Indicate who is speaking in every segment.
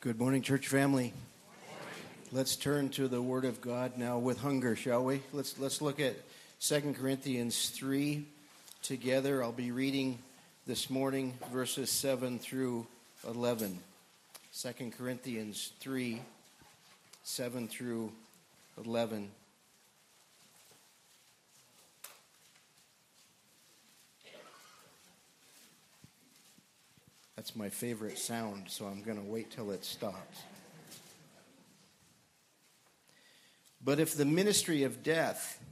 Speaker 1: Good morning, church family. Let's turn to the Word of God now with hunger, shall we? Let's, let's look at 2 Corinthians 3 together. I'll be reading this morning verses 7 through 11. 2 Corinthians 3 7 through 11. That's my favorite sound, so I'm going to wait till it stops. But if the ministry of death,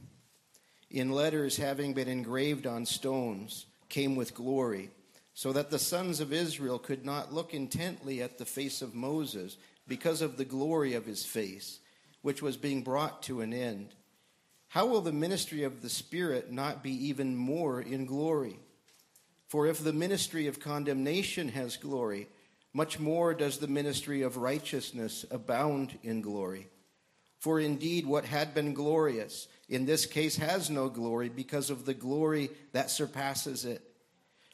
Speaker 1: in letters having been engraved on stones, came with glory, so that the sons of Israel could not look intently at the face of Moses because of the glory of his face, which was being brought to an end, how will the ministry of the Spirit not be even more in glory? For if the ministry of condemnation has glory, much more does the ministry of righteousness abound in glory. For indeed, what had been glorious in this case has no glory because of the glory that surpasses it.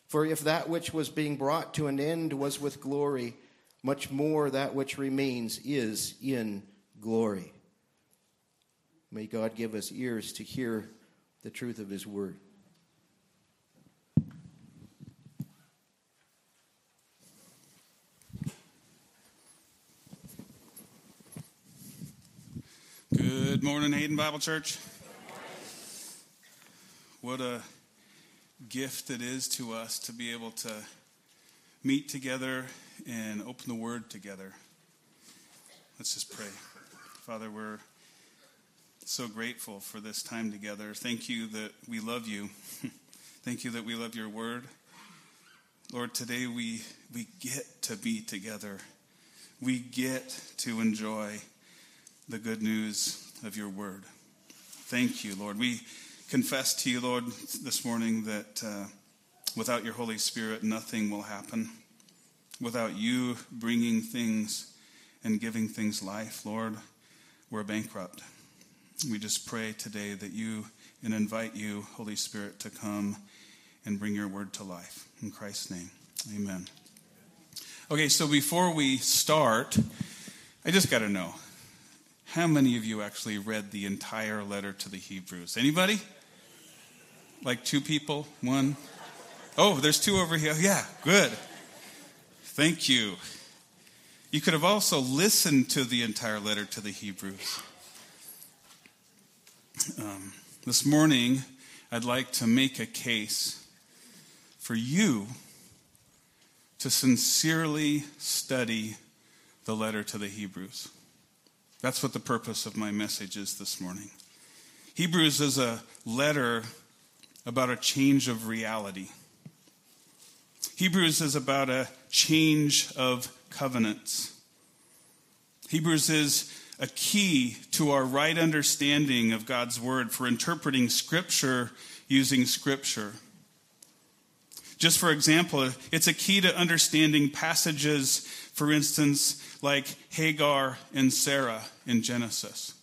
Speaker 1: For if that which was being brought to an end was with glory, much more that which remains is in glory. May God give us ears to hear the truth of His word.
Speaker 2: Good morning, Hayden Bible Church. What a gift it is to us to be able to meet together and open the Word together. Let's just pray. Father, we're so grateful for this time together. Thank you that we love you. Thank you that we love your Word. Lord, today we, we get to be together. We get to enjoy the good news of your word. Thank you, Lord. We confess to you, Lord, this morning that uh, without your Holy Spirit, nothing will happen. Without you bringing things and giving things life, Lord, we're bankrupt. We just pray today that you and invite you, Holy Spirit, to come and bring your word to life. In Christ's name, amen. Okay, so before we start, I just got to know how many of you actually read the entire letter to the Hebrews? Anybody? Like two people? One? Oh, there's two over here. Yeah, good. Thank you. You could have also listened to the entire letter to the Hebrews. Um, this morning, I'd like to make a case for you to sincerely study the letter to the Hebrews. That's what the purpose of my message is this morning. Hebrews is a letter about a change of reality. Hebrews is about a change of covenants. Hebrews is a key to our right understanding of God's word for interpreting scripture using scripture. Just for example, it's a key to understanding passages, for instance, like Hagar and Sarah in Genesis.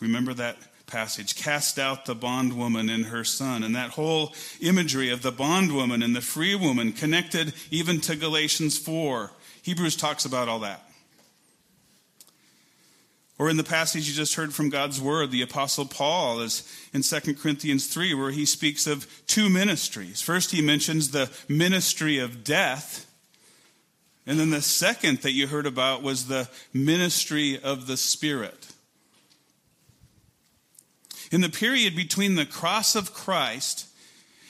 Speaker 2: Remember that passage cast out the bondwoman and her son and that whole imagery of the bondwoman and the free woman connected even to galatians 4 hebrews talks about all that or in the passage you just heard from god's word the apostle paul is in 2 corinthians 3 where he speaks of two ministries first he mentions the ministry of death and then the second that you heard about was the ministry of the Spirit. In the period between the cross of Christ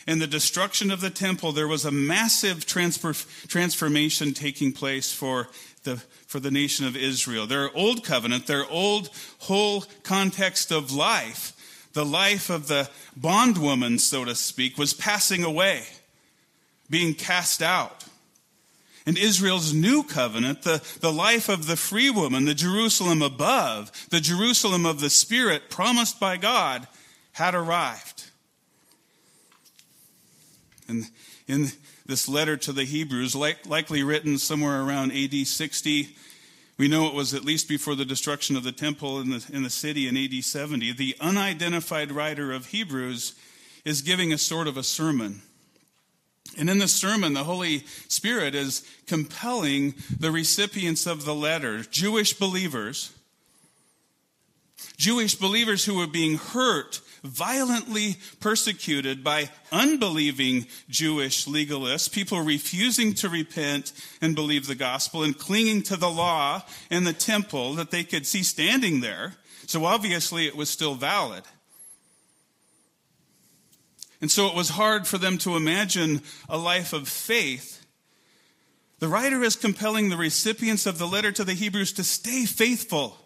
Speaker 2: and the destruction of the temple, there was a massive transfer, transformation taking place for the, for the nation of Israel. Their old covenant, their old whole context of life, the life of the bondwoman, so to speak, was passing away, being cast out. And Israel's new covenant, the, the life of the free woman, the Jerusalem above, the Jerusalem of the Spirit promised by God, had arrived. And in this letter to the Hebrews, like, likely written somewhere around AD 60, we know it was at least before the destruction of the temple in the, in the city in AD 70. The unidentified writer of Hebrews is giving a sort of a sermon And in the sermon, the Holy Spirit is compelling the recipients of the letter, Jewish believers, Jewish believers who were being hurt, violently persecuted by unbelieving Jewish legalists, people refusing to repent and believe the gospel and clinging to the law and the temple that they could see standing there. So obviously it was still valid. And so it was hard for them to imagine a life of faith. The writer is compelling the recipients of the letter to the Hebrews to stay faithful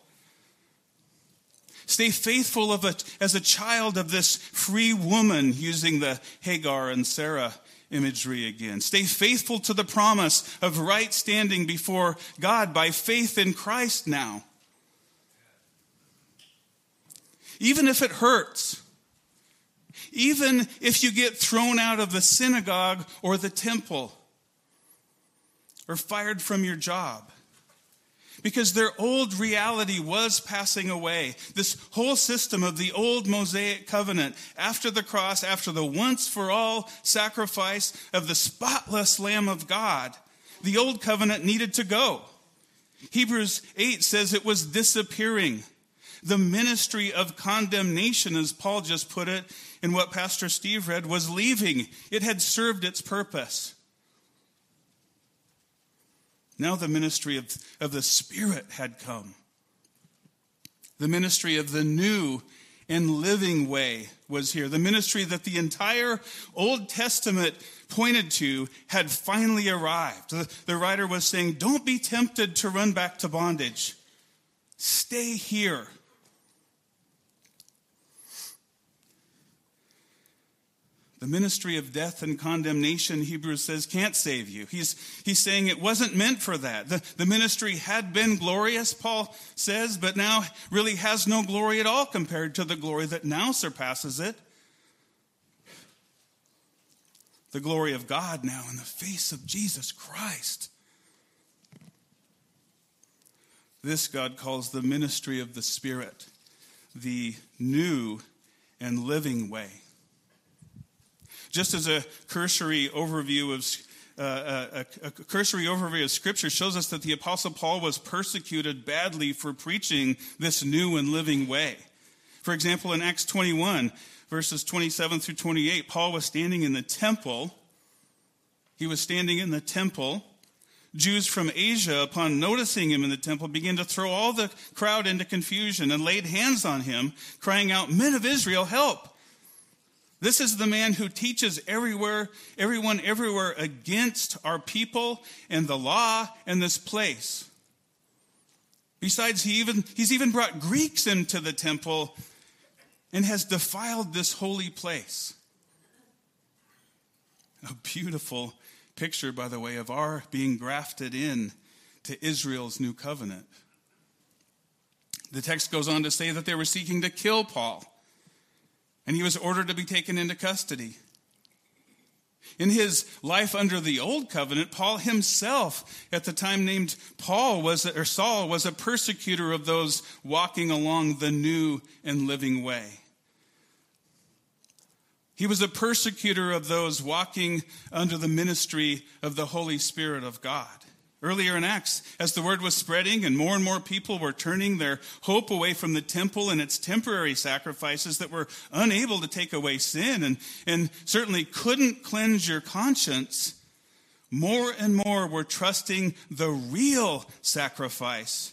Speaker 2: Stay faithful of a, as a child of this free woman, using the Hagar and Sarah imagery again. Stay faithful to the promise of right standing before God by faith in Christ now. Even if it hurts, even if you get thrown out of the synagogue or the temple or fired from your job, because their old reality was passing away. This whole system of the old Mosaic covenant, after the cross, after the once for all sacrifice of the spotless Lamb of God, the old covenant needed to go. Hebrews 8 says it was disappearing. The ministry of condemnation, as Paul just put it in what Pastor Steve read, was leaving. It had served its purpose. Now the ministry of, of the Spirit had come. The ministry of the new and living way was here. The ministry that the entire Old Testament pointed to had finally arrived. The, the writer was saying, Don't be tempted to run back to bondage. Stay here. The ministry of death and condemnation, Hebrews says, can't save you. He's, he's saying it wasn't meant for that. The, the ministry had been glorious, Paul says, but now really has no glory at all compared to the glory that now surpasses it. The glory of God now in the face of Jesus Christ. This God calls the ministry of the Spirit, the new and living way. Just as a cursory overview of uh, a, a, cursory overview of Scripture shows us that the Apostle Paul was persecuted badly for preaching this new and living way. For example, in Acts 21, verses 27 through 28, Paul was standing in the temple. He was standing in the temple. Jews from Asia, upon noticing him in the temple, began to throw all the crowd into confusion and laid hands on him, crying out, Men of Israel, help! This is the man who teaches everywhere, everyone everywhere against our people and the law and this place. Besides, he even, he's even brought Greeks into the temple and has defiled this holy place. A beautiful picture, by the way, of our being grafted in to Israel's new covenant. The text goes on to say that they were seeking to kill Paul and he was ordered to be taken into custody. In his life under the old covenant, Paul himself, at the time named Paul was or Saul, was a persecutor of those walking along the new and living way. He was a persecutor of those walking under the ministry of the Holy Spirit of God. Earlier in Acts, as the word was spreading and more and more people were turning their hope away from the temple and its temporary sacrifices that were unable to take away sin and, and certainly couldn't cleanse your conscience, more and more were trusting the real sacrifice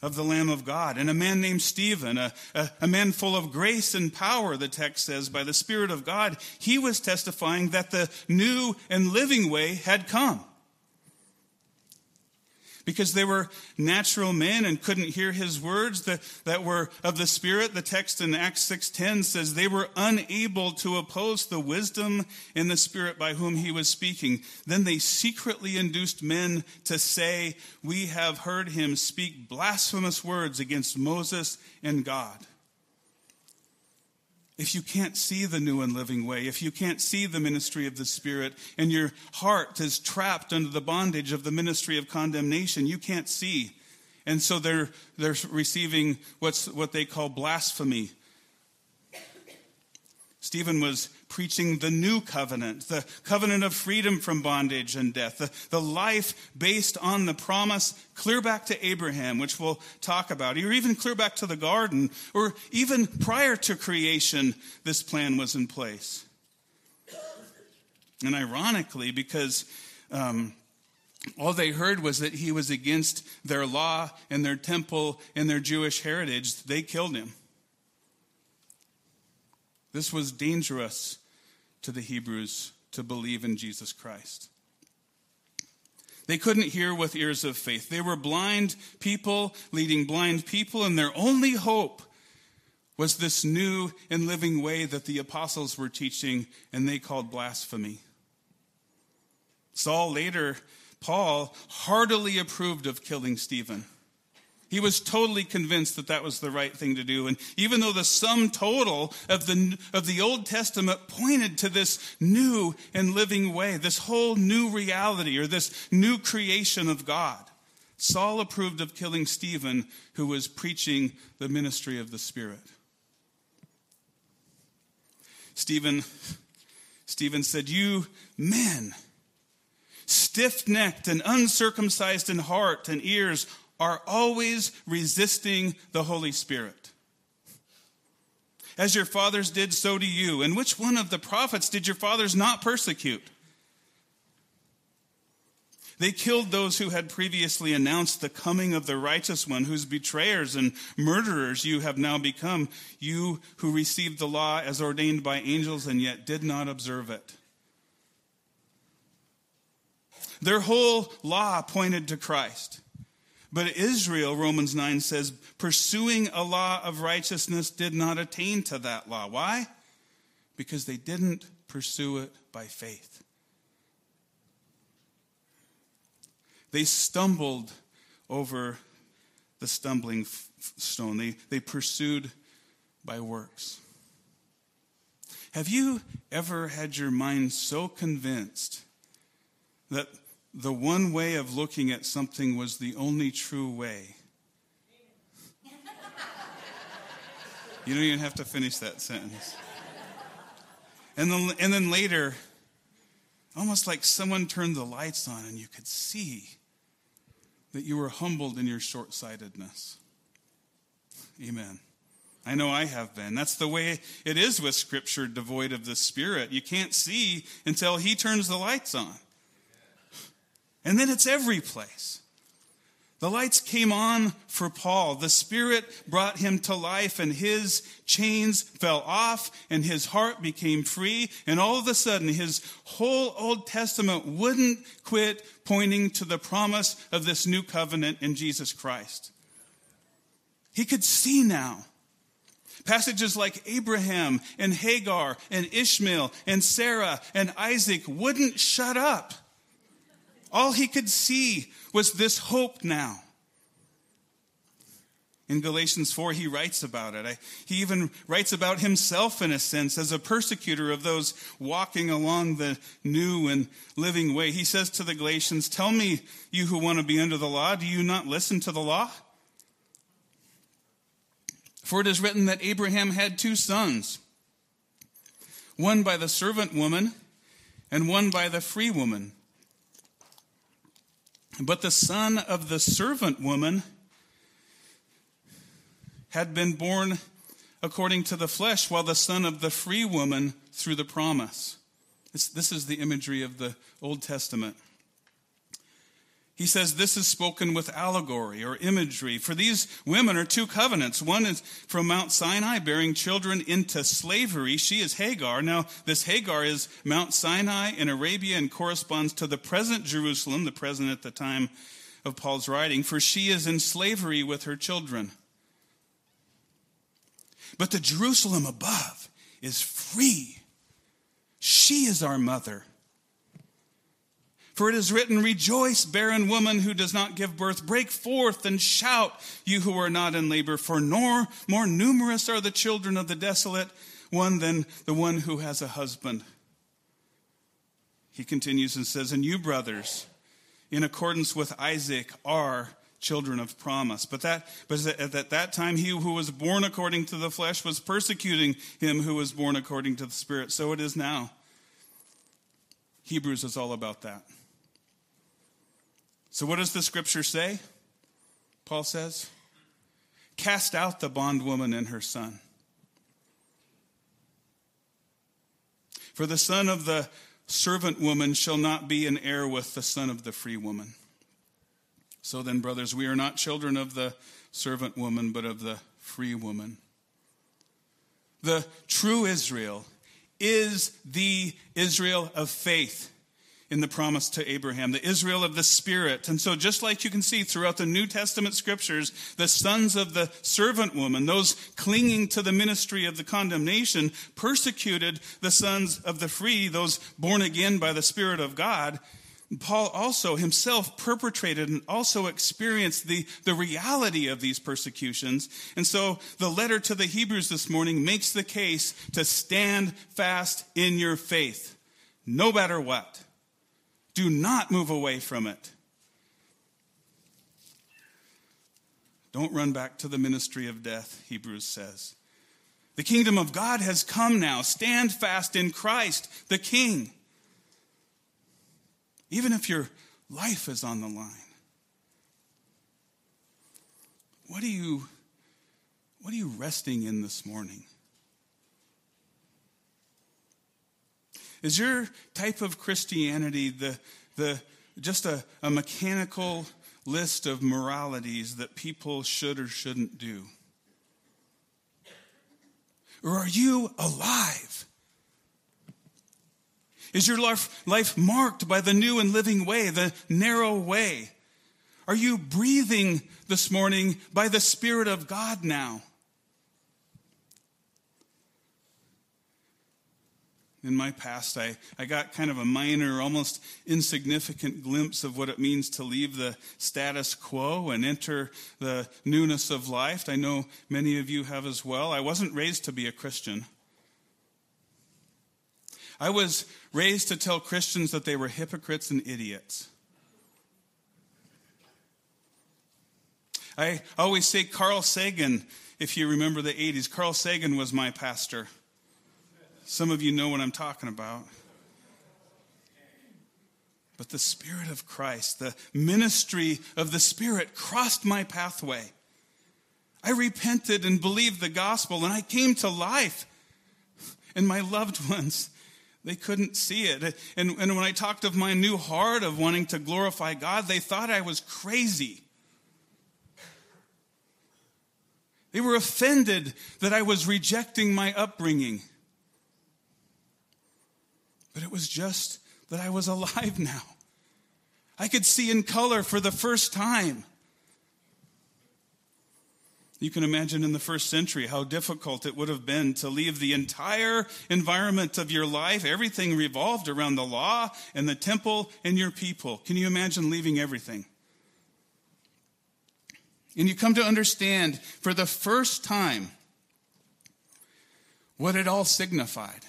Speaker 2: of the Lamb of God. And a man named Stephen, a, a, a, man full of grace and power, the text says, by the Spirit of God, he was testifying that the new and living way had come because they were natural men and couldn't hear his words that, that were of the spirit. The text in acts 6.10 says they were unable to oppose the wisdom in the spirit by whom he was speaking. Then they secretly induced men to say we have heard him speak blasphemous words against moses and god if you can't see the new and living way, if you can't see the ministry of the Spirit, and your heart is trapped under the bondage of the ministry of condemnation, you can't see. And so they're, they're receiving what's, what they call blasphemy. Stephen was preaching the new covenant, the covenant of freedom from bondage and death, the, the life based on the promise clear back to Abraham, which we'll talk about, or even clear back to the garden, or even prior to creation, this plan was in place. And ironically, because um, all they heard was that he was against their law and their temple and their Jewish heritage, they killed him. This was dangerous to the Hebrews to believe in Jesus Christ. They couldn't hear with ears of faith. They were blind people leading blind people, and their only hope was this new and living way that the apostles were teaching, and they called blasphemy. Saul later, Paul, heartily approved of killing Stephen. He was totally convinced that that was the right thing to do. And even though the sum total of the, of the Old Testament pointed to this new and living way, this whole new reality or this new creation of God, Saul approved of killing Stephen, who was preaching the ministry of the Spirit. Stephen, Stephen said, You men, stiff necked and uncircumcised in heart and ears, are always resisting the Holy Spirit. As your fathers did, so do you. And which one of the prophets did your fathers not persecute? They killed those who had previously announced the coming of the righteous one, whose betrayers and murderers you have now become, you who received the law as ordained by angels and yet did not observe it. Their whole law pointed to Christ. But Israel, Romans 9 says, pursuing a law of righteousness did not attain to that law. Why? Because they didn't pursue it by faith. They stumbled over the stumbling stone, they, they pursued by works. Have you ever had your mind so convinced that the one way of looking at something was the only true way. You don't even have to finish that sentence. And then, and then later, almost like someone turned the lights on and you could see that you were humbled in your short sightedness. Amen. I know I have been. That's the way it is with Scripture devoid of the Spirit. You can't see until He turns the lights on. And then it's every place. The lights came on for Paul. The Spirit brought him to life, and his chains fell off, and his heart became free. And all of a sudden, his whole Old Testament wouldn't quit pointing to the promise of this new covenant in Jesus Christ. He could see now. Passages like Abraham and Hagar and Ishmael and Sarah and Isaac wouldn't shut up. All he could see was this hope now. In Galatians 4, he writes about it. I, he even writes about himself, in a sense, as a persecutor of those walking along the new and living way. He says to the Galatians, Tell me, you who want to be under the law, do you not listen to the law? For it is written that Abraham had two sons, one by the servant woman and one by the free woman. But the son of the servant woman had been born according to the flesh, while the son of the free woman through the promise. This, this is the imagery of the Old Testament. He says this is spoken with allegory or imagery. For these women are two covenants. One is from Mount Sinai, bearing children into slavery. She is Hagar. Now, this Hagar is Mount Sinai in Arabia and corresponds to the present Jerusalem, the present at the time of Paul's writing, for she is in slavery with her children. But the Jerusalem above is free. She is our mother. For it is written, Rejoice, barren woman who does not give birth. Break forth and shout, you who are not in labor. For nor more numerous are the children of the desolate one than the one who has a husband. He continues and says, And you, brothers, in accordance with Isaac, are children of promise. But that but at that time he who was born according to the flesh was persecuting him who was born according to the spirit. So it is now. Hebrews is all about that. So what does the scripture say? Paul says, "Cast out the bondwoman and her son." For the son of the servant woman shall not be an heir with the son of the free woman. So then, brothers, we are not children of the servant woman, but of the free woman. The true Israel is the Israel of faith in the promise to Abraham, the Israel of the Spirit. And so, just like you can see throughout the New Testament scriptures, the sons of the servant woman, those clinging to the ministry of the condemnation, persecuted the sons of the free, those born again by the Spirit of God. Paul also himself perpetrated and also experienced the, the reality of these persecutions. And so the letter to the Hebrews this morning makes the case to stand fast in your faith, no matter what. Do not move away from it. Don't run back to the ministry of death, Hebrews says. The kingdom of God has come now. Stand fast in Christ, the King. Even if your life is on the line. What are you what are you resting in this morning? Is your type of Christianity the, the, just a, a mechanical list of moralities that people should or shouldn't do? Or are you alive? Is your life, life marked by the new and living way, the narrow way? Are you breathing this morning by the Spirit of God now? In my past, I, I got kind of a minor, almost insignificant glimpse of what it means to leave the status quo and enter the newness of life. I know many of you have as well. I wasn't raised to be a Christian. I was raised to tell Christians that they were hypocrites and idiots. I always say Carl Sagan, if you remember the 80s, Carl Sagan was my pastor. Some of you know what I'm talking about. But the Spirit of Christ, the ministry of the Spirit, crossed my pathway. I repented and believed the gospel, and I came to life. And my loved ones, they couldn't see it. And, and when I talked of my new heart of wanting to glorify God, they thought I was crazy. They were offended that I was rejecting my upbringing. But it was just that I was alive now. I could see in color for the first time. You can imagine in the first century how difficult it would have been to leave the entire environment of your life. Everything revolved around the law and the temple and your people. Can you imagine leaving everything? And you come to understand for the first time what it all signified.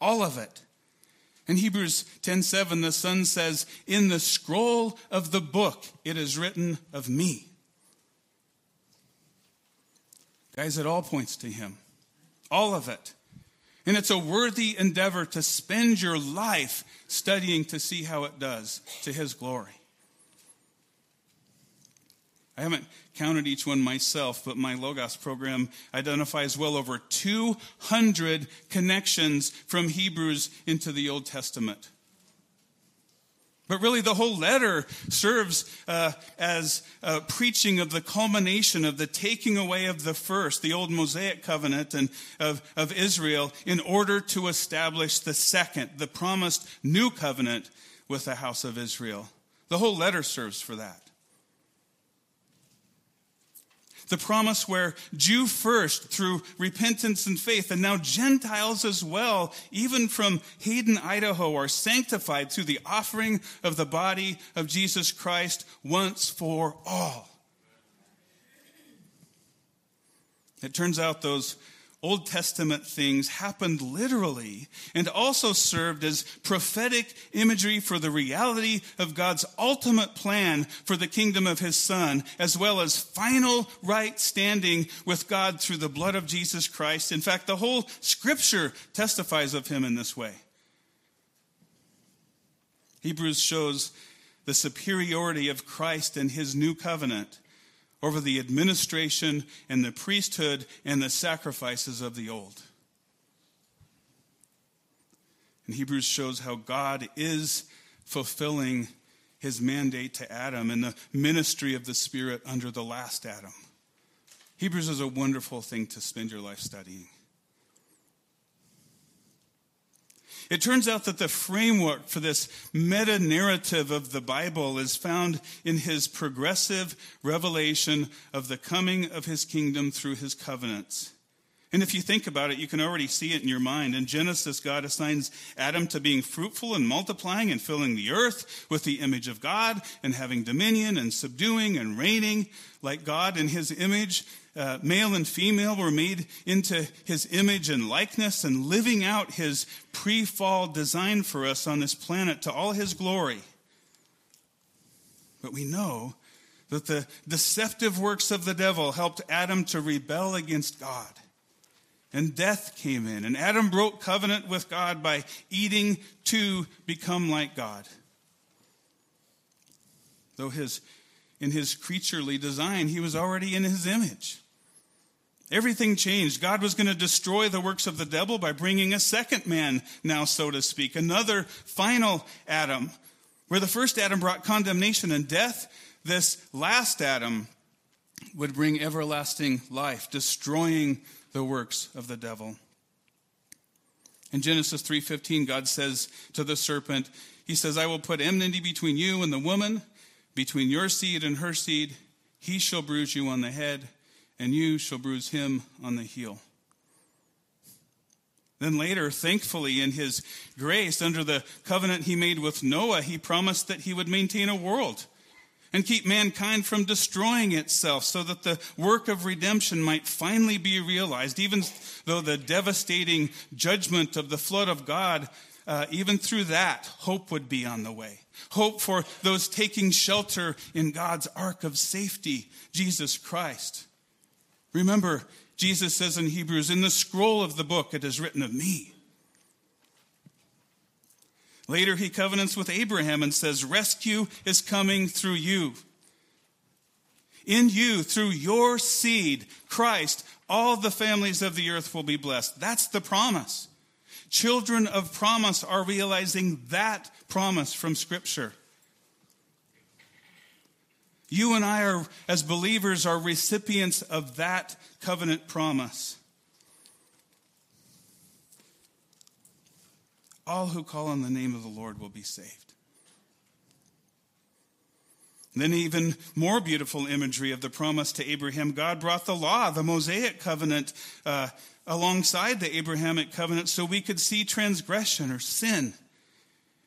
Speaker 2: All of it. In Hebrews 10:7 the son says, "In the scroll of the book it is written of me." Guys, it all points to him. All of it. And it's a worthy endeavor to spend your life studying to see how it does to his glory. I haven't counted each one myself, but my Logos program identifies well over 200 connections from Hebrews into the Old Testament. But really, the whole letter serves uh, as preaching of the culmination of the taking away of the first, the old Mosaic covenant and of, of Israel, in order to establish the second, the promised new covenant with the house of Israel. The whole letter serves for that. The promise where Jew first through repentance and faith, and now Gentiles as well, even from Hayden, Idaho, are sanctified through the offering of the body of Jesus Christ once for all. It turns out those Old Testament things happened literally and also served as prophetic imagery for the reality of God's ultimate plan for the kingdom of his son, as well as final right standing with God through the blood of Jesus Christ. In fact, the whole scripture testifies of him in this way. Hebrews shows the superiority of Christ and his new covenant over the administration and the priesthood and the sacrifices of the old. And Hebrews shows how God is fulfilling his mandate to Adam and the ministry of the Spirit under the last Adam. Hebrews is a wonderful thing to spend your life studying. It turns out that the framework for this meta narrative of the Bible is found in his progressive revelation of the coming of his kingdom through his covenants. And if you think about it, you can already see it in your mind. In Genesis, God assigns Adam to being fruitful and multiplying and filling the earth with the image of God and having dominion and subduing and reigning like God in his image uh, male and female were made into his image and likeness and living out his pre fall design for us on this planet to all his glory. But we know that the deceptive works of the devil helped Adam to rebel against God. And death came in, and Adam broke covenant with God by eating to become like God. Though his, in his creaturely design, he was already in his image. Everything changed. God was going to destroy the works of the devil by bringing a second man, now, so to speak, another final Adam. Where the first Adam brought condemnation and death, this last Adam would bring everlasting life, destroying the works of the devil. In Genesis 3:15 God says to the serpent, he says, "I will put enmity between you and the woman, between your seed and her seed. He shall bruise you on the head, and you shall bruise him on the heel. Then later, thankfully, in his grace, under the covenant he made with Noah, he promised that he would maintain a world and keep mankind from destroying itself so that the work of redemption might finally be realized, even though the devastating judgment of the flood of God, uh, even through that, hope would be on the way. Hope for those taking shelter in God's ark of safety, Jesus Christ. Remember, Jesus says in Hebrews, In the scroll of the book it is written of me. Later, he covenants with Abraham and says, Rescue is coming through you. In you, through your seed, Christ, all the families of the earth will be blessed. That's the promise. Children of promise are realizing that promise from Scripture. You and I are, as believers, are recipients of that covenant promise. All who call on the name of the Lord will be saved. then, even more beautiful imagery of the promise to Abraham God brought the law, the Mosaic covenant, uh, alongside the Abrahamic covenant so we could see transgression or sin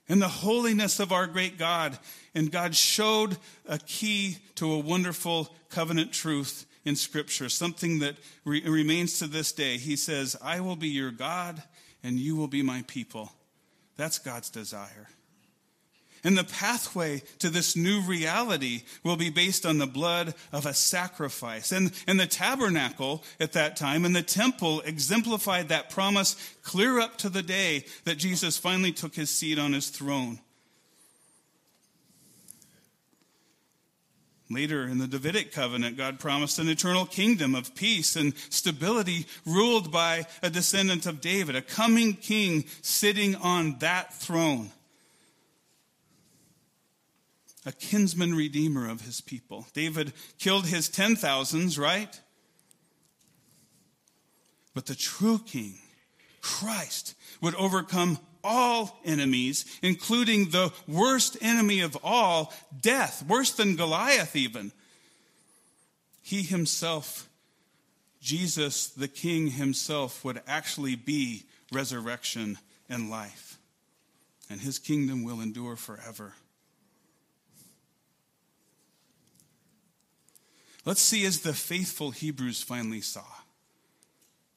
Speaker 2: and the holiness of our great God. And God showed a key to a wonderful covenant truth in Scripture, something that re- remains to this day. He says, I will be your God, and you will be my people. That's God's desire. And the pathway to this new reality will be based on the blood of a sacrifice. And, and the tabernacle at that time and the temple exemplified that promise clear up to the day that Jesus finally took his seat on his throne. Later in the Davidic covenant, God promised an eternal kingdom of peace and stability ruled by a descendant of David, a coming king sitting on that throne a kinsman redeemer of his people. David killed his ten thousands, right? But the true king, Christ, would overcome all enemies, including the worst enemy of all, death, worse than Goliath, even. He himself, Jesus, the King himself, would actually be resurrection and life. And his kingdom will endure forever. Let's see as the faithful Hebrews finally saw.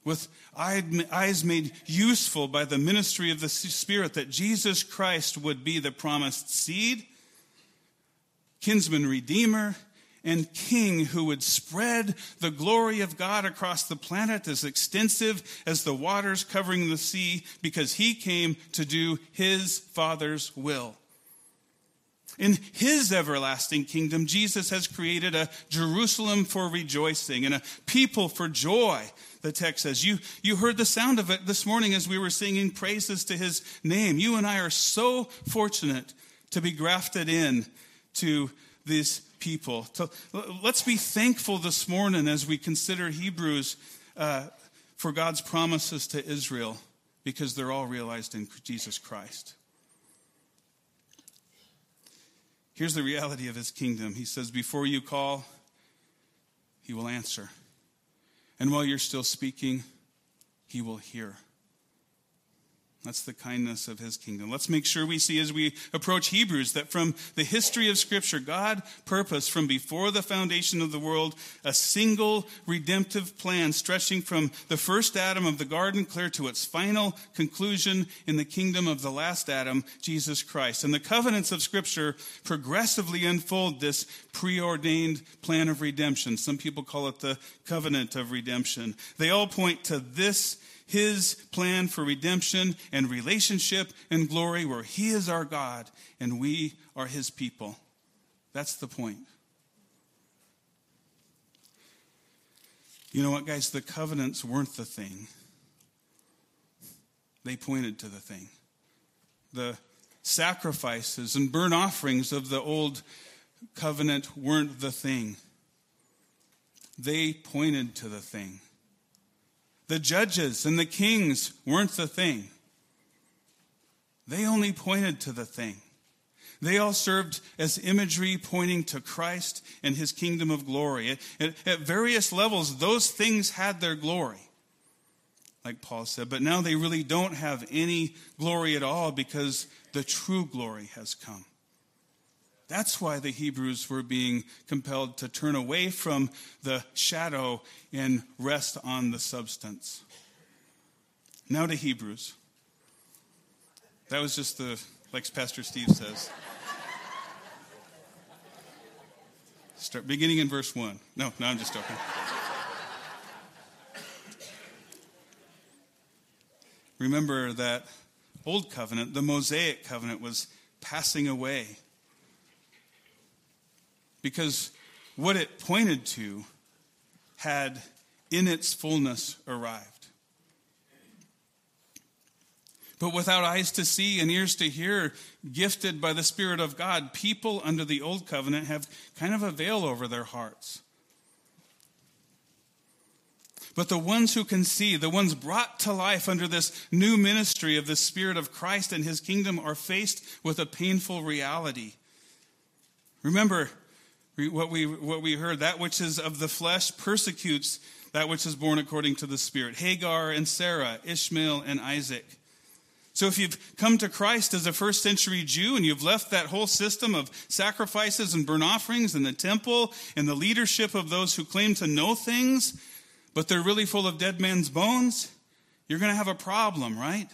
Speaker 2: With eyes made useful by the ministry of the Spirit, that Jesus Christ would be the promised seed, kinsman redeemer, and king who would spread the glory of God across the planet as extensive as the waters covering the sea, because he came to do his Father's will. In his everlasting kingdom, Jesus has created a Jerusalem for rejoicing and a people for joy. The text says, you, you heard the sound of it this morning as we were singing praises to his name. You and I are so fortunate to be grafted in to these people. So let's be thankful this morning as we consider Hebrews uh, for God's promises to Israel because they're all realized in Jesus Christ. Here's the reality of his kingdom. He says, Before you call, he will answer. And while you're still speaking, he will hear. That's the kindness of his kingdom. Let's make sure we see as we approach Hebrews that from the history of Scripture, God purposed from before the foundation of the world a single redemptive plan stretching from the first Adam of the garden clear to its final conclusion in the kingdom of the last Adam, Jesus Christ. And the covenants of Scripture progressively unfold this preordained plan of redemption. Some people call it the covenant of redemption. They all point to this his plan for redemption and relationship and glory, where he is our God and we are his people. That's the point. You know what, guys? The covenants weren't the thing, they pointed to the thing. The sacrifices and burnt offerings of the old covenant weren't the thing, they pointed to the thing. The judges and the kings weren't the thing. They only pointed to the thing. They all served as imagery pointing to Christ and his kingdom of glory. At, at, various levels, those things had their glory, like Paul said, but now they really don't have any glory at all because the true glory has come. That's why the Hebrews were being compelled to turn away from the shadow and rest on the substance. Now to Hebrews. That was just the, like Pastor Steve says. Start beginning in verse 1. No, no, I'm just joking. Remember that old covenant, the Mosaic covenant, was passing away because what it pointed to had in its fullness arrived. But without eyes to see and ears to hear, gifted by the Spirit of God, people under the old covenant have kind of a veil over their hearts. But the ones who can see, the ones brought to life under this new ministry of the Spirit of Christ and His kingdom, are faced with a painful reality. Remember, what we, what we heard, that which is of the flesh persecutes that which is born according to the Spirit. Hagar and Sarah, Ishmael and Isaac. So if you've come to Christ as a first century Jew and you've left that whole system of sacrifices and burnt offerings and the temple and the leadership of those who claim to know things, but they're really full of dead men's bones, you're going to have a problem, right?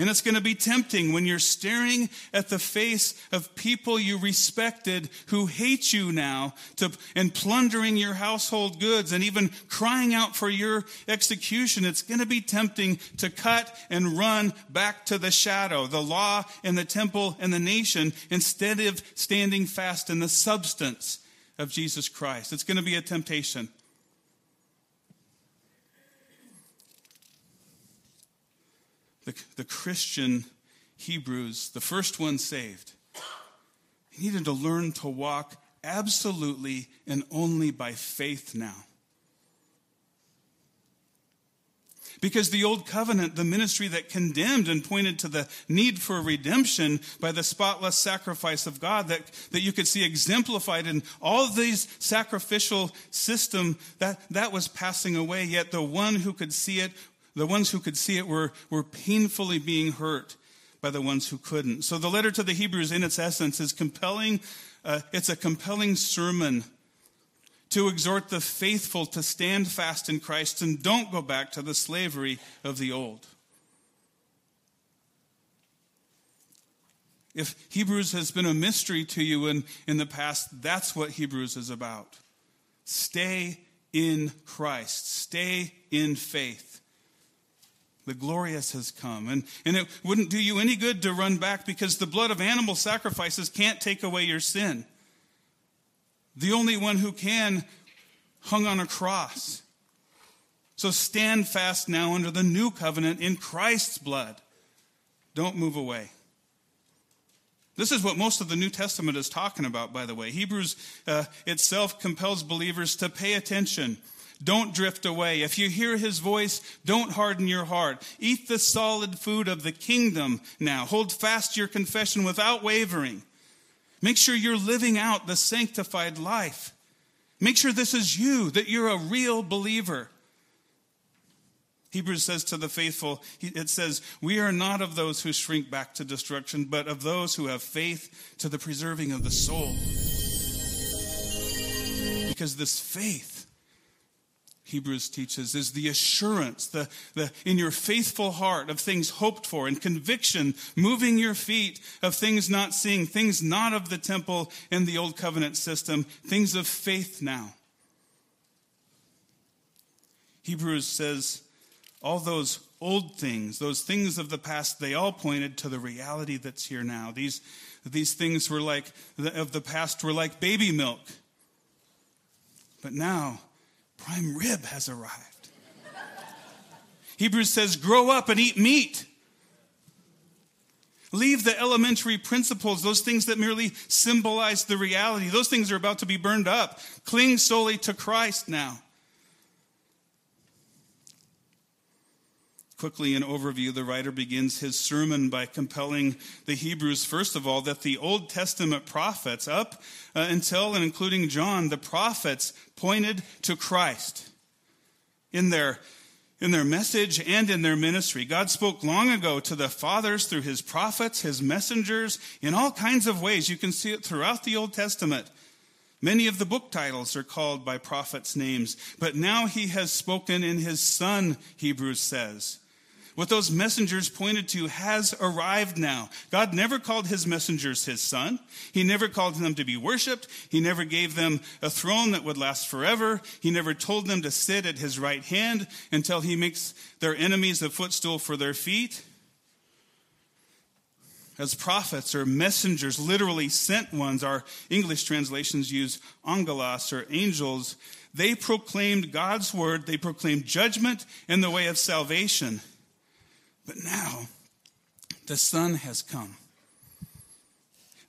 Speaker 2: And it's going to be tempting when you're staring at the face of people you respected who hate you now to, and plundering your household goods and even crying out for your execution. It's going to be tempting to cut and run back to the shadow, the law and the temple and the nation, instead of standing fast in the substance of Jesus Christ. It's going to be a temptation. The, the Christian Hebrews, the first one saved, he needed to learn to walk absolutely and only by faith now. Because the old covenant, the ministry that condemned and pointed to the need for redemption by the spotless sacrifice of God that, that you could see exemplified in all these sacrificial system, that, that was passing away. Yet the one who could see it the ones who could see it were, were painfully being hurt by the ones who couldn't. So the letter to the Hebrews, in its essence, is compelling. Uh, it's a compelling sermon to exhort the faithful to stand fast in Christ and don't go back to the slavery of the old. If Hebrews has been a mystery to you in, in the past, that's what Hebrews is about. Stay in Christ, stay in faith. The glorious has come. And, and it wouldn't do you any good to run back because the blood of animal sacrifices can't take away your sin. The only one who can hung on a cross. So stand fast now under the new covenant in Christ's blood. Don't move away. This is what most of the New Testament is talking about, by the way. Hebrews uh, itself compels believers to pay attention. Don't drift away. If you hear his voice, don't harden your heart. Eat the solid food of the kingdom now. Hold fast your confession without wavering. Make sure you're living out the sanctified life. Make sure this is you, that you're a real believer. Hebrews says to the faithful, it says, We are not of those who shrink back to destruction, but of those who have faith to the preserving of the soul. Because this faith, Hebrews teaches, is the assurance the, the, in your faithful heart of things hoped for and conviction moving your feet of things not seeing, things not of the temple and the old covenant system, things of faith now. Hebrews says, all those old things, those things of the past, they all pointed to the reality that's here now. These, these things were like, of the past were like baby milk. But now, prime rib has arrived. Hebrews says, grow up and eat meat. Leave the elementary principles, those things that merely symbolize the reality. Those things are about to be burned up. Cling solely to Christ now. Quickly, in overview, the writer begins his sermon by compelling the Hebrews, first of all, that the Old Testament prophets, up uh, until and including John, the prophets pointed to Christ in their, in their message and in their ministry. God spoke long ago to the fathers through his prophets, his messengers, in all kinds of ways. You can see it throughout the Old Testament. Many of the book titles are called by prophets' names, but now he has spoken in his Son, Hebrews says. What those messengers pointed to has arrived now. God never called his messengers his son. He never called them to be worshiped. He never gave them a throne that would last forever. He never told them to sit at his right hand until he makes their enemies a footstool for their feet. As prophets or messengers, literally sent ones, our English translations use angelos or angels. They proclaimed God's word. They proclaimed judgment and the way of salvation. But now, the Son has come.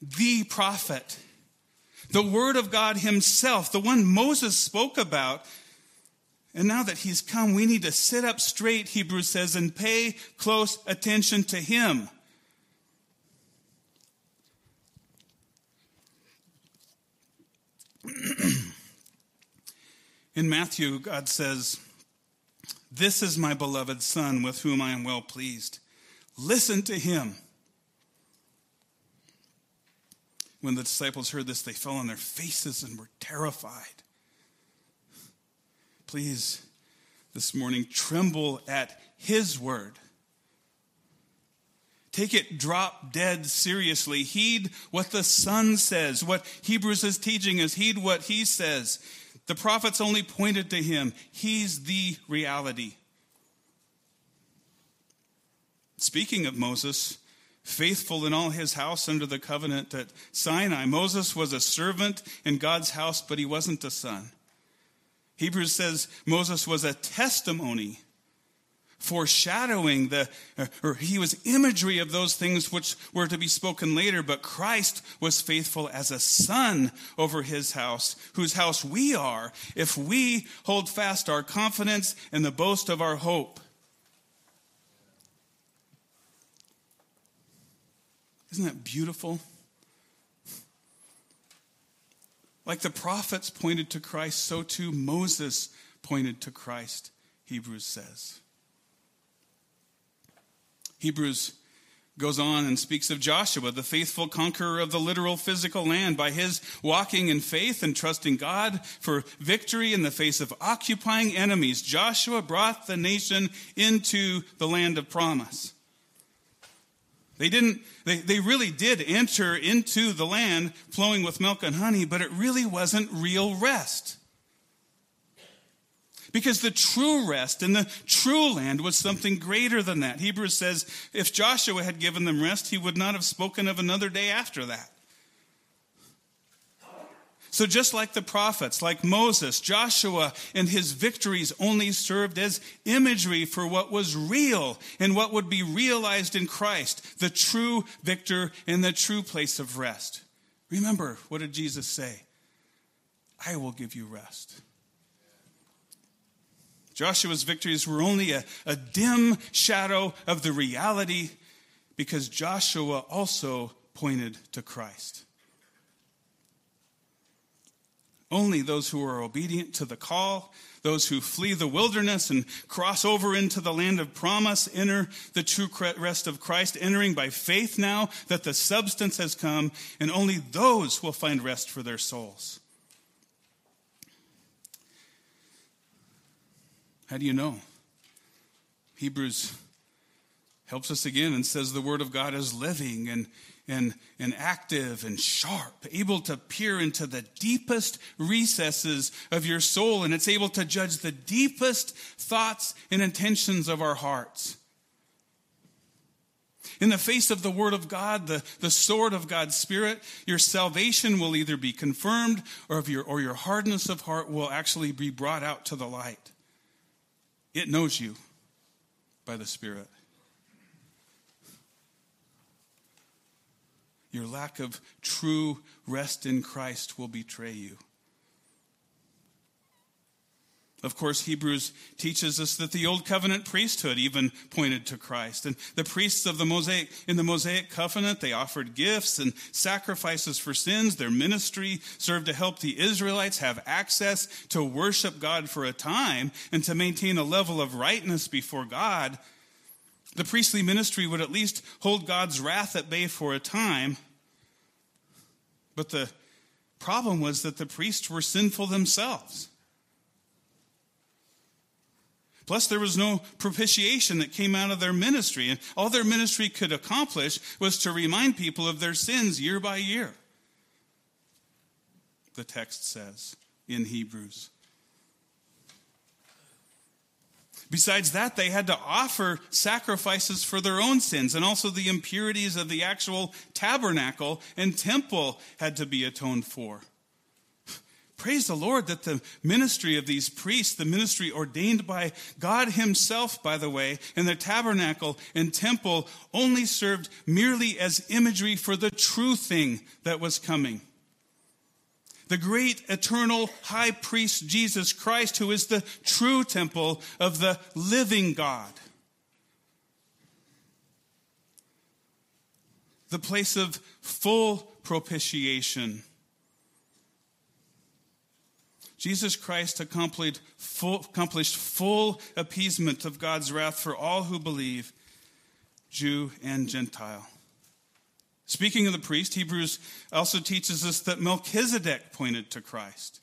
Speaker 2: The prophet, the Word of God Himself, the one Moses spoke about. And now that He's come, we need to sit up straight, Hebrews says, and pay close attention to Him. In Matthew, God says, this is my beloved Son with whom I am well pleased. Listen to him. When the disciples heard this, they fell on their faces and were terrified. Please, this morning, tremble at his word. Take it drop dead seriously. Heed what the Son says. What Hebrews is teaching is heed what he says. The prophets only pointed to him. He's the reality. Speaking of Moses, faithful in all his house under the covenant at Sinai, Moses was a servant in God's house, but he wasn't a son. Hebrews says Moses was a testimony foreshadowing the, uh, or he was imagery of those things which were to be spoken later, but Christ was faithful as a son over his house, whose house we are, if we hold fast our confidence and the boast of our hope. Isn't that beautiful? Like the prophets pointed to Christ, so too Moses pointed to Christ, Hebrews says. Hebrews goes on and speaks of Joshua, the faithful conqueror of the literal physical land, by his walking in faith and trusting God for victory in the face of occupying enemies. Joshua brought the nation into the land of promise. They didn't, they, they really did enter into the land flowing with milk and honey, but it really wasn't real rest. Because the true rest and the true land was something greater than that. Hebrews says if Joshua had given them rest, he would not have spoken of another day after that. So, just like the prophets, like Moses, Joshua, and his victories only served as imagery for what was real and what would be realized in Christ, the true victor and the true place of rest. Remember, what did Jesus say? I will give you rest. Joshua's victories were only a, a dim shadow of the reality because Joshua also pointed to Christ. Only those who are obedient to the call, those who flee the wilderness and cross over into the land of promise, enter the true rest of Christ, entering by faith now that the substance has come, and only those will find rest for their souls. How do you know? Hebrews helps us again and says the word of God is living and, and, and active and sharp, able to peer into the deepest recesses of your soul, and it's able to judge the deepest thoughts and intentions of our hearts. In the face of the Word of God, the, the sword of God's Spirit, your salvation will either be confirmed or, your, or your hardness of heart will actually be brought out to the light. It knows you by the Spirit. Your lack of true rest in Christ will betray you. Of course, Hebrews teaches us that the old covenant priesthood even pointed to Christ. And the priests of the Mosaic, in the Mosaic covenant, they offered gifts and sacrifices for sins. Their ministry served to help the Israelites have access to worship God for a time and to maintain a level of rightness before God. The priestly ministry would at least hold God's wrath at bay for a time. But the problem was that the priests were sinful themselves. Plus, there was no propitiation that came out of their ministry. And all their ministry could accomplish was to remind people of their sins year by year. The text says in Hebrews. Besides that, they had to offer sacrifices for their own sins, and also the impurities of the actual tabernacle and temple had to be atoned for. Praise the Lord that the ministry of these priests, the ministry ordained by God Himself, by the way, in the tabernacle and temple, only served merely as imagery for the true thing that was coming. The great eternal high priest Jesus Christ, who is the true temple of the living God. The place of full propitiation Jesus Christ accomplished full, accomplished full appeasement of God's wrath for all who believe, Jew and Gentile. Speaking of the priest, Hebrews also teaches us that Melchizedek pointed to Christ.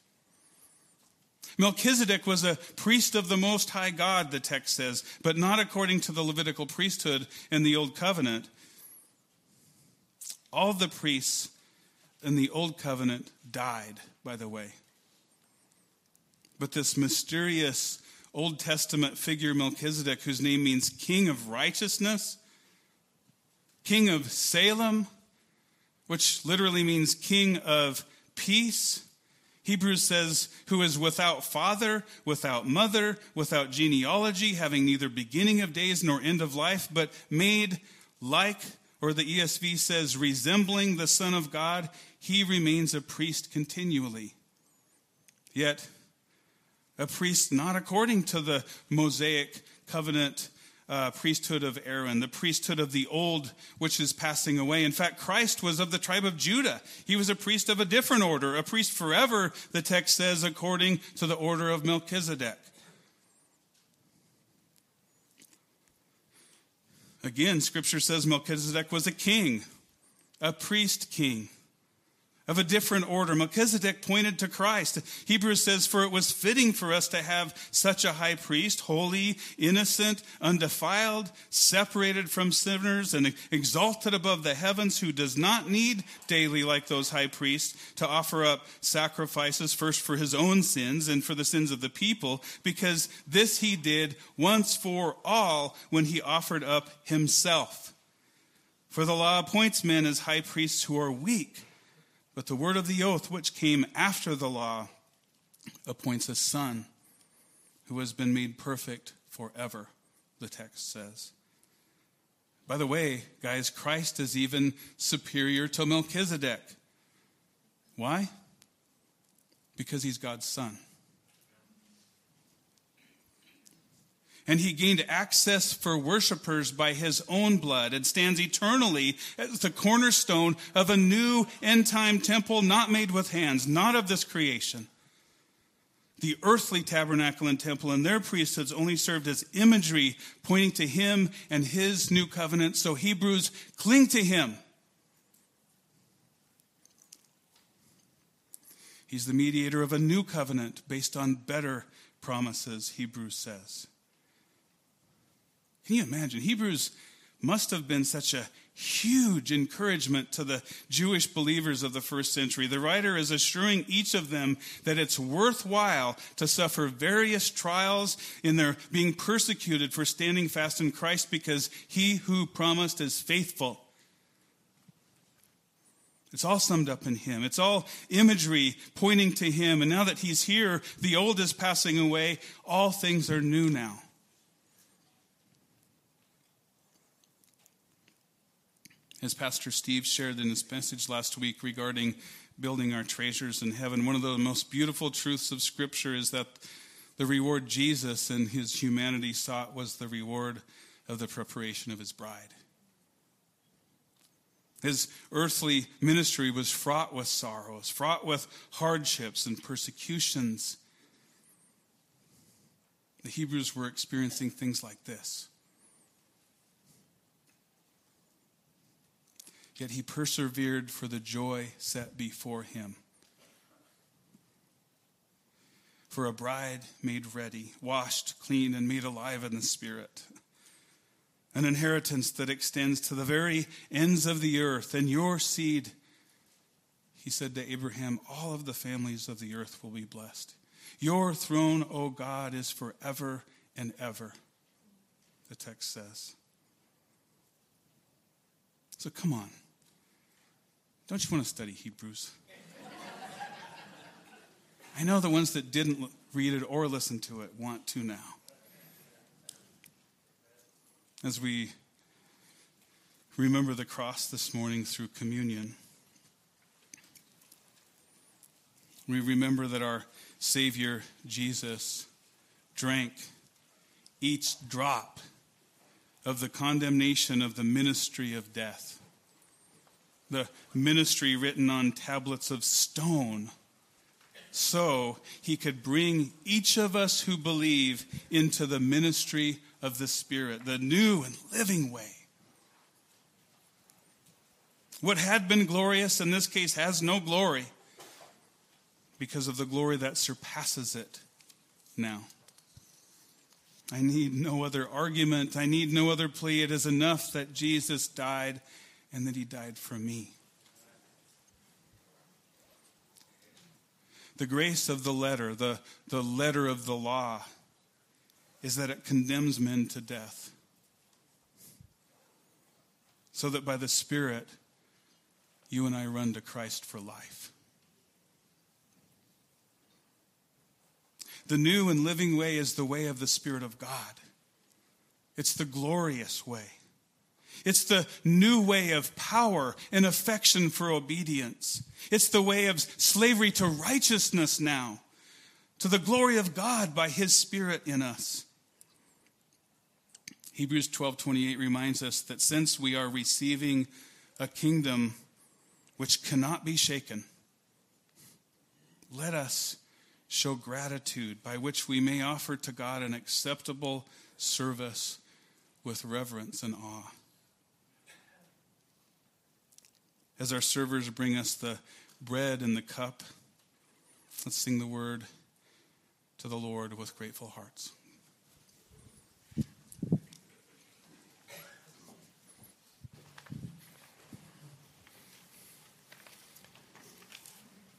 Speaker 2: Melchizedek was a priest of the Most High God, the text says, but not according to the Levitical priesthood in the Old Covenant. All the priests in the Old Covenant died, by the way. But this mysterious Old Testament figure, Melchizedek, whose name means King of Righteousness, King of Salem, which literally means King of Peace. Hebrews says, who is without father, without mother, without genealogy, having neither beginning of days nor end of life, but made like, or the ESV says, resembling the Son of God, he remains a priest continually. Yet, a priest not according to the Mosaic covenant uh, priesthood of Aaron, the priesthood of the old, which is passing away. In fact, Christ was of the tribe of Judah. He was a priest of a different order, a priest forever, the text says, according to the order of Melchizedek. Again, scripture says Melchizedek was a king, a priest king of a different order. Melchizedek pointed to Christ. Hebrews says, For it was fitting for us to have such a high priest, holy, innocent, undefiled, separated from sinners, and exalted above the heavens, who does not need daily, like those high priests, to offer up sacrifices, first for his own sins and for the sins of the people, because this he did once for all when he offered up himself. For the law appoints men as high priests who are weak but the word of the oath, which came after the law, appoints a son who has been made perfect forever, the text says. By the way, guys, Christ is even superior to Melchizedek. Why? Because he's God's son. And he gained access for worshipers by his own blood and stands eternally as the cornerstone of a new end time temple not made with hands, not of this creation. The earthly tabernacle and temple and their priesthoods only served as imagery pointing to him and his new covenant, so Hebrews cling to him. He's the mediator of a new covenant based on better promises, Hebrews says. Can you imagine? Hebrews must have been such a huge encouragement to the Jewish believers of the first century. The writer is assuring each of them that it's worthwhile to suffer various trials in their being persecuted for standing fast in Christ because he who promised is faithful. It's all summed up in him. It's all imagery pointing to him. And now that he's here, the old is passing away. All things are new now. As Pastor Steve shared in his message last week regarding building our treasures in heaven, one of the most beautiful truths of Scripture is that the reward Jesus and his humanity sought was the reward of the preparation of his bride. His earthly ministry was fraught with sorrows, fraught with hardships and persecutions. The Hebrews were experiencing things like this. Yet he persevered for the joy set before him. For a bride made ready, washed, clean, and made alive in the Spirit. An inheritance that extends to the very ends of the earth, and your seed, he said to Abraham, all of the families of the earth will be blessed. Your throne, O God, is forever and ever, the text says. So come on. Don't you want to study Hebrews? I know the ones that didn't read it or listen to it want to now. As we remember the cross this morning through communion, we remember that our Savior Jesus drank each drop of the condemnation of the ministry of death the ministry written on tablets of stone so he could bring each of us who believe into the ministry of the Spirit, the new and living way. What had been glorious in this case has no glory because of the glory that surpasses it now. I need no other argument. I need no other plea. It is enough that Jesus died and that he died for me. The grace of the letter, the, the letter of the law, is that it condemns men to death. So that by the Spirit, you and I run to Christ for life. The new and living way is the way of the Spirit of God. It's the glorious way. It's the new way of power and affection for obedience. It's the way of slavery to righteousness now, to the glory of God by his spirit in us. Hebrews 12:28 reminds us that since we are receiving a kingdom which cannot be shaken, let us show gratitude by which we may offer to God an acceptable service with reverence and awe. As our servers bring us the bread and the cup, let's sing the word to the Lord with grateful hearts.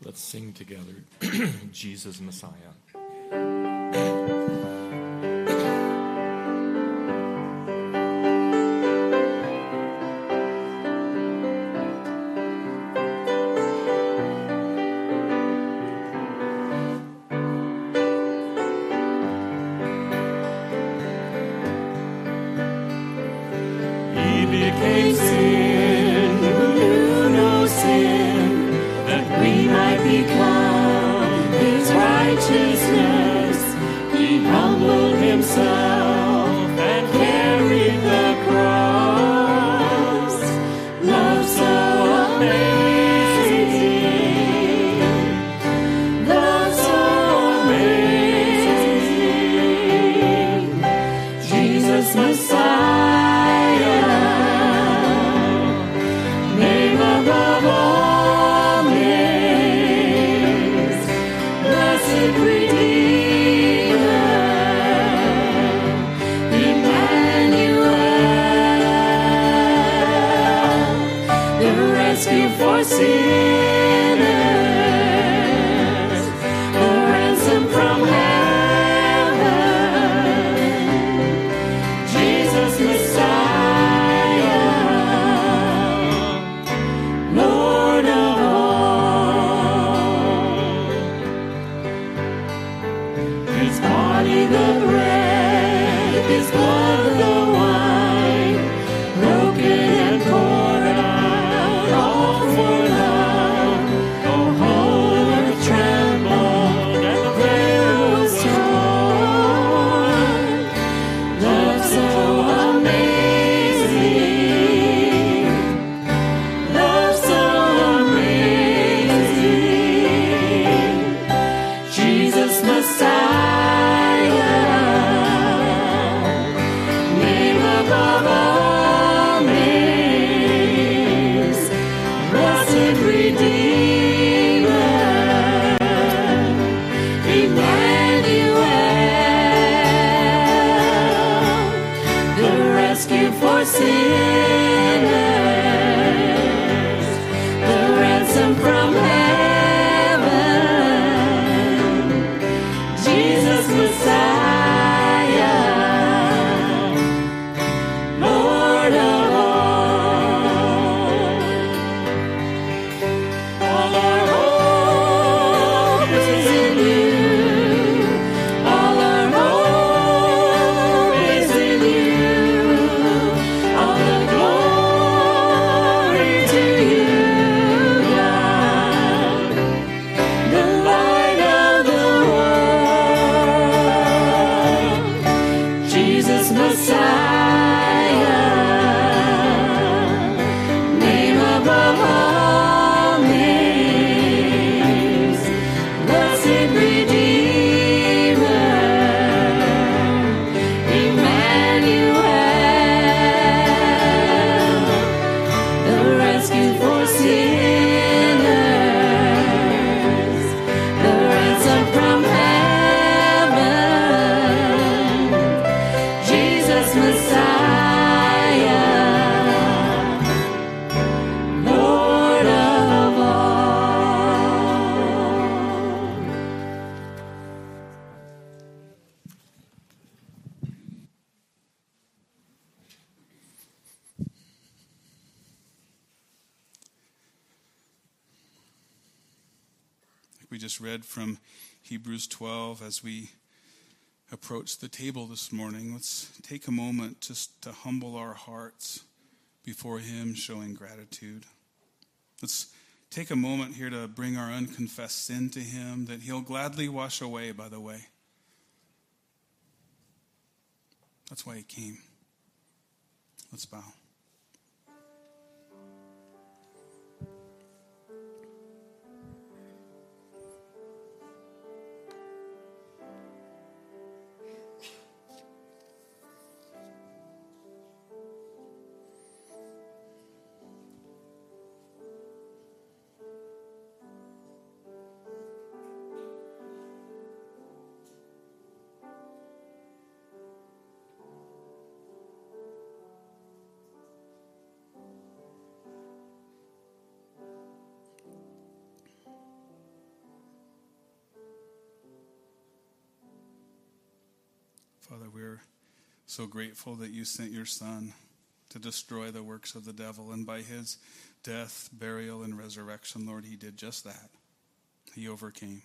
Speaker 3: Let's sing together Jesus Messiah. Himself blessed Redeemer,
Speaker 2: just read from Hebrews 12 as we approach the table this morning. Let's take a moment just to humble our hearts before Him, showing gratitude. Let's take a moment here to bring our unconfessed sin to Him that He'll gladly wash away, by the way. That's why He came. Let's bow. We're so grateful that you sent your Son to destroy the works of the devil. And by his death, burial, and resurrection, Lord, he did just that. He overcame.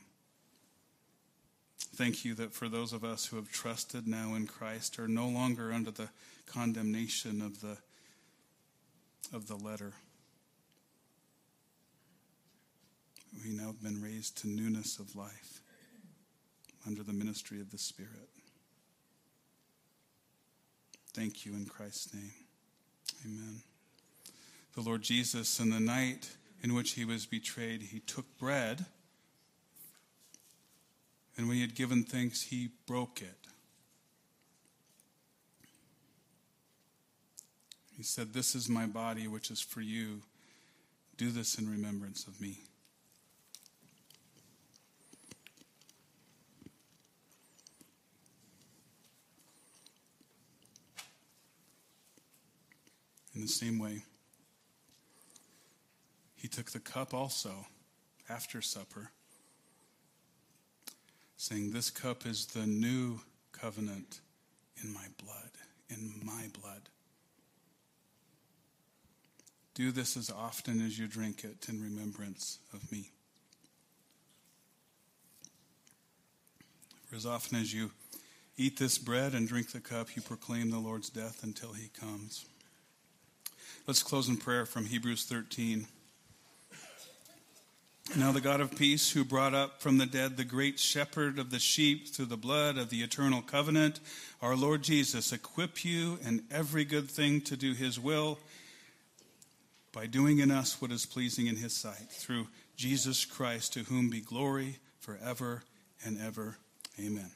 Speaker 2: Thank you that for those of us who have trusted now in Christ are no longer under the condemnation of the, of the letter. We now have been raised to newness of life under the ministry of the Spirit. Thank you in Christ's name. Amen. The Lord Jesus, in the night in which he was betrayed, he took bread, and when he had given thanks, he broke it. He said, This is my body, which is for you. Do this in remembrance of me. The same way, he took the cup also after supper, saying, This cup is the new covenant in my blood, in my blood. Do this as often as you drink it in remembrance of me. For as often as you eat this bread and drink the cup, you proclaim the Lord's death until he comes. Let's close in prayer from Hebrews 13. Now, the God of peace, who brought up from the dead the great shepherd of the sheep through the blood of the eternal covenant, our Lord Jesus, equip you in every good thing to do his will by doing in us what is pleasing in his sight, through Jesus Christ, to whom be glory forever and ever. Amen.